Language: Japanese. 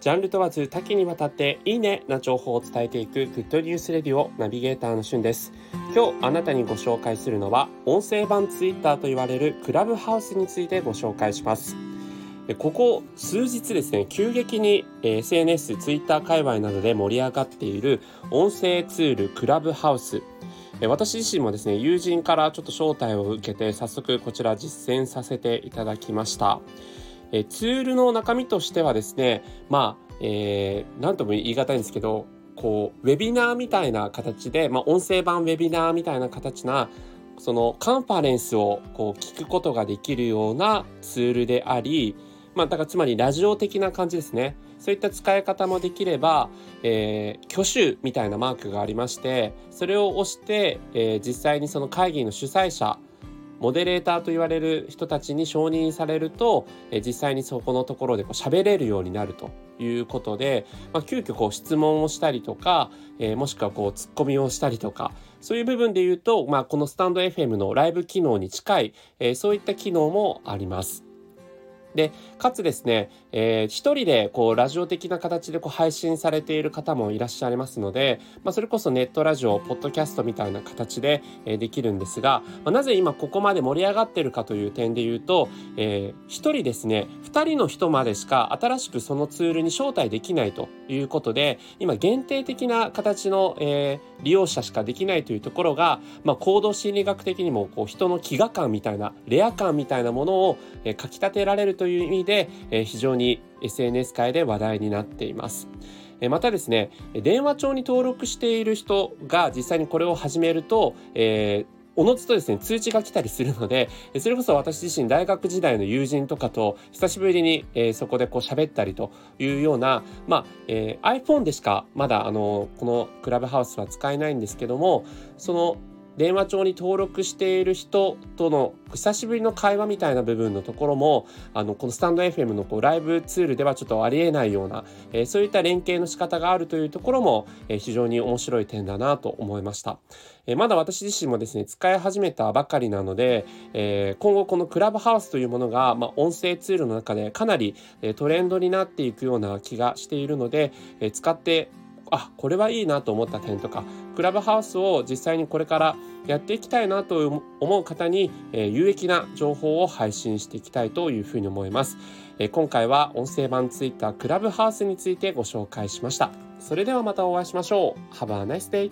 ジャンル問わず多岐にわたっていいねな情報を伝えていくグッドニュースレディオナビゲーターのしゅんです。今日あなたにご紹介するのは音声版ツイッターと言われるクラブハウスについてご紹介します。ここ数日ですね、急激に SNS、ツイッター界隈などで盛り上がっている音声ツールクラブハウス。私自身もですね、友人からちょっと招待を受けて、早速こちら実践させていただきました。えツールの中身としてはですね、まあ、えー、とも言い難いんですけど、こう、ウェビナーみたいな形で、まあ、音声版ウェビナーみたいな形な、そのカンファレンスをこう聞くことができるようなツールであり、まあ、だからつまりラジオ的な感じですね。そういった使い方もできれば、えー、挙手みたいなマークがありまして、それを押して、えー、実際にその会議の主催者、モデレーターと言われる人たちに承認されると、え実際にそこのところでこう喋れるようになるということで、まあ、急遽こう質問をしたりとか、えー、もしくはこうツッコミをしたりとかそういう部分で言うと、まあ、このスタンド FM のライブ機能に近い、えー、そういった機能もあります。で、かつですね、えー、一人でこうラジオ的な形でこう配信されている方もいらっしゃいますので、まあ、それこそネットラジオ、ポッドキャストみたいな形で、えー、できるんですが、まあ、なぜ今ここまで盛り上がってるかという点で言うと、えー、一人ですね、二人の人までしか新しくそのツールに招待できないということで、今限定的な形の、えー、利用者しかできないというところが、まあ、行動心理学的にもこう人の飢餓感みたいな、レア感みたいなものを、えー、かき立てられるという意味で、え、非常に SNS 界で話題になっています。またですね、電話帳に登録している人が実際にこれを始めると、えーおのずとですね、通知が来たりするので、それこそ私自身大学時代の友人とかと久しぶりに、えー、そこでこう喋ったりというような、まあ、えー、iPhone でしかまだあの、このクラブハウスは使えないんですけども、その電話帳に登録している人との久しぶりの会話みたいな部分のところもあのこのスタンド FM のこうライブツールではちょっとありえないような、えー、そういった連携の仕方があるというところも、えー、非常に面白い点だなと思いました、えー、まだ私自身もですね使い始めたばかりなので、え今後このクラブハウスというものが、まあ、音声ツールの中でかなり、えトレンドになっていくような気がしているので、え使ってあこれはいいなと思った点とかクラブハウスを実際にこれからやっていきたいなと思う方に、えー、有益な情報を配信していきたいというふうに思います、えー、今回は音声版ツイッタークラブハウスについてご紹介しました。それではまたお会いしましょう。Have a nice day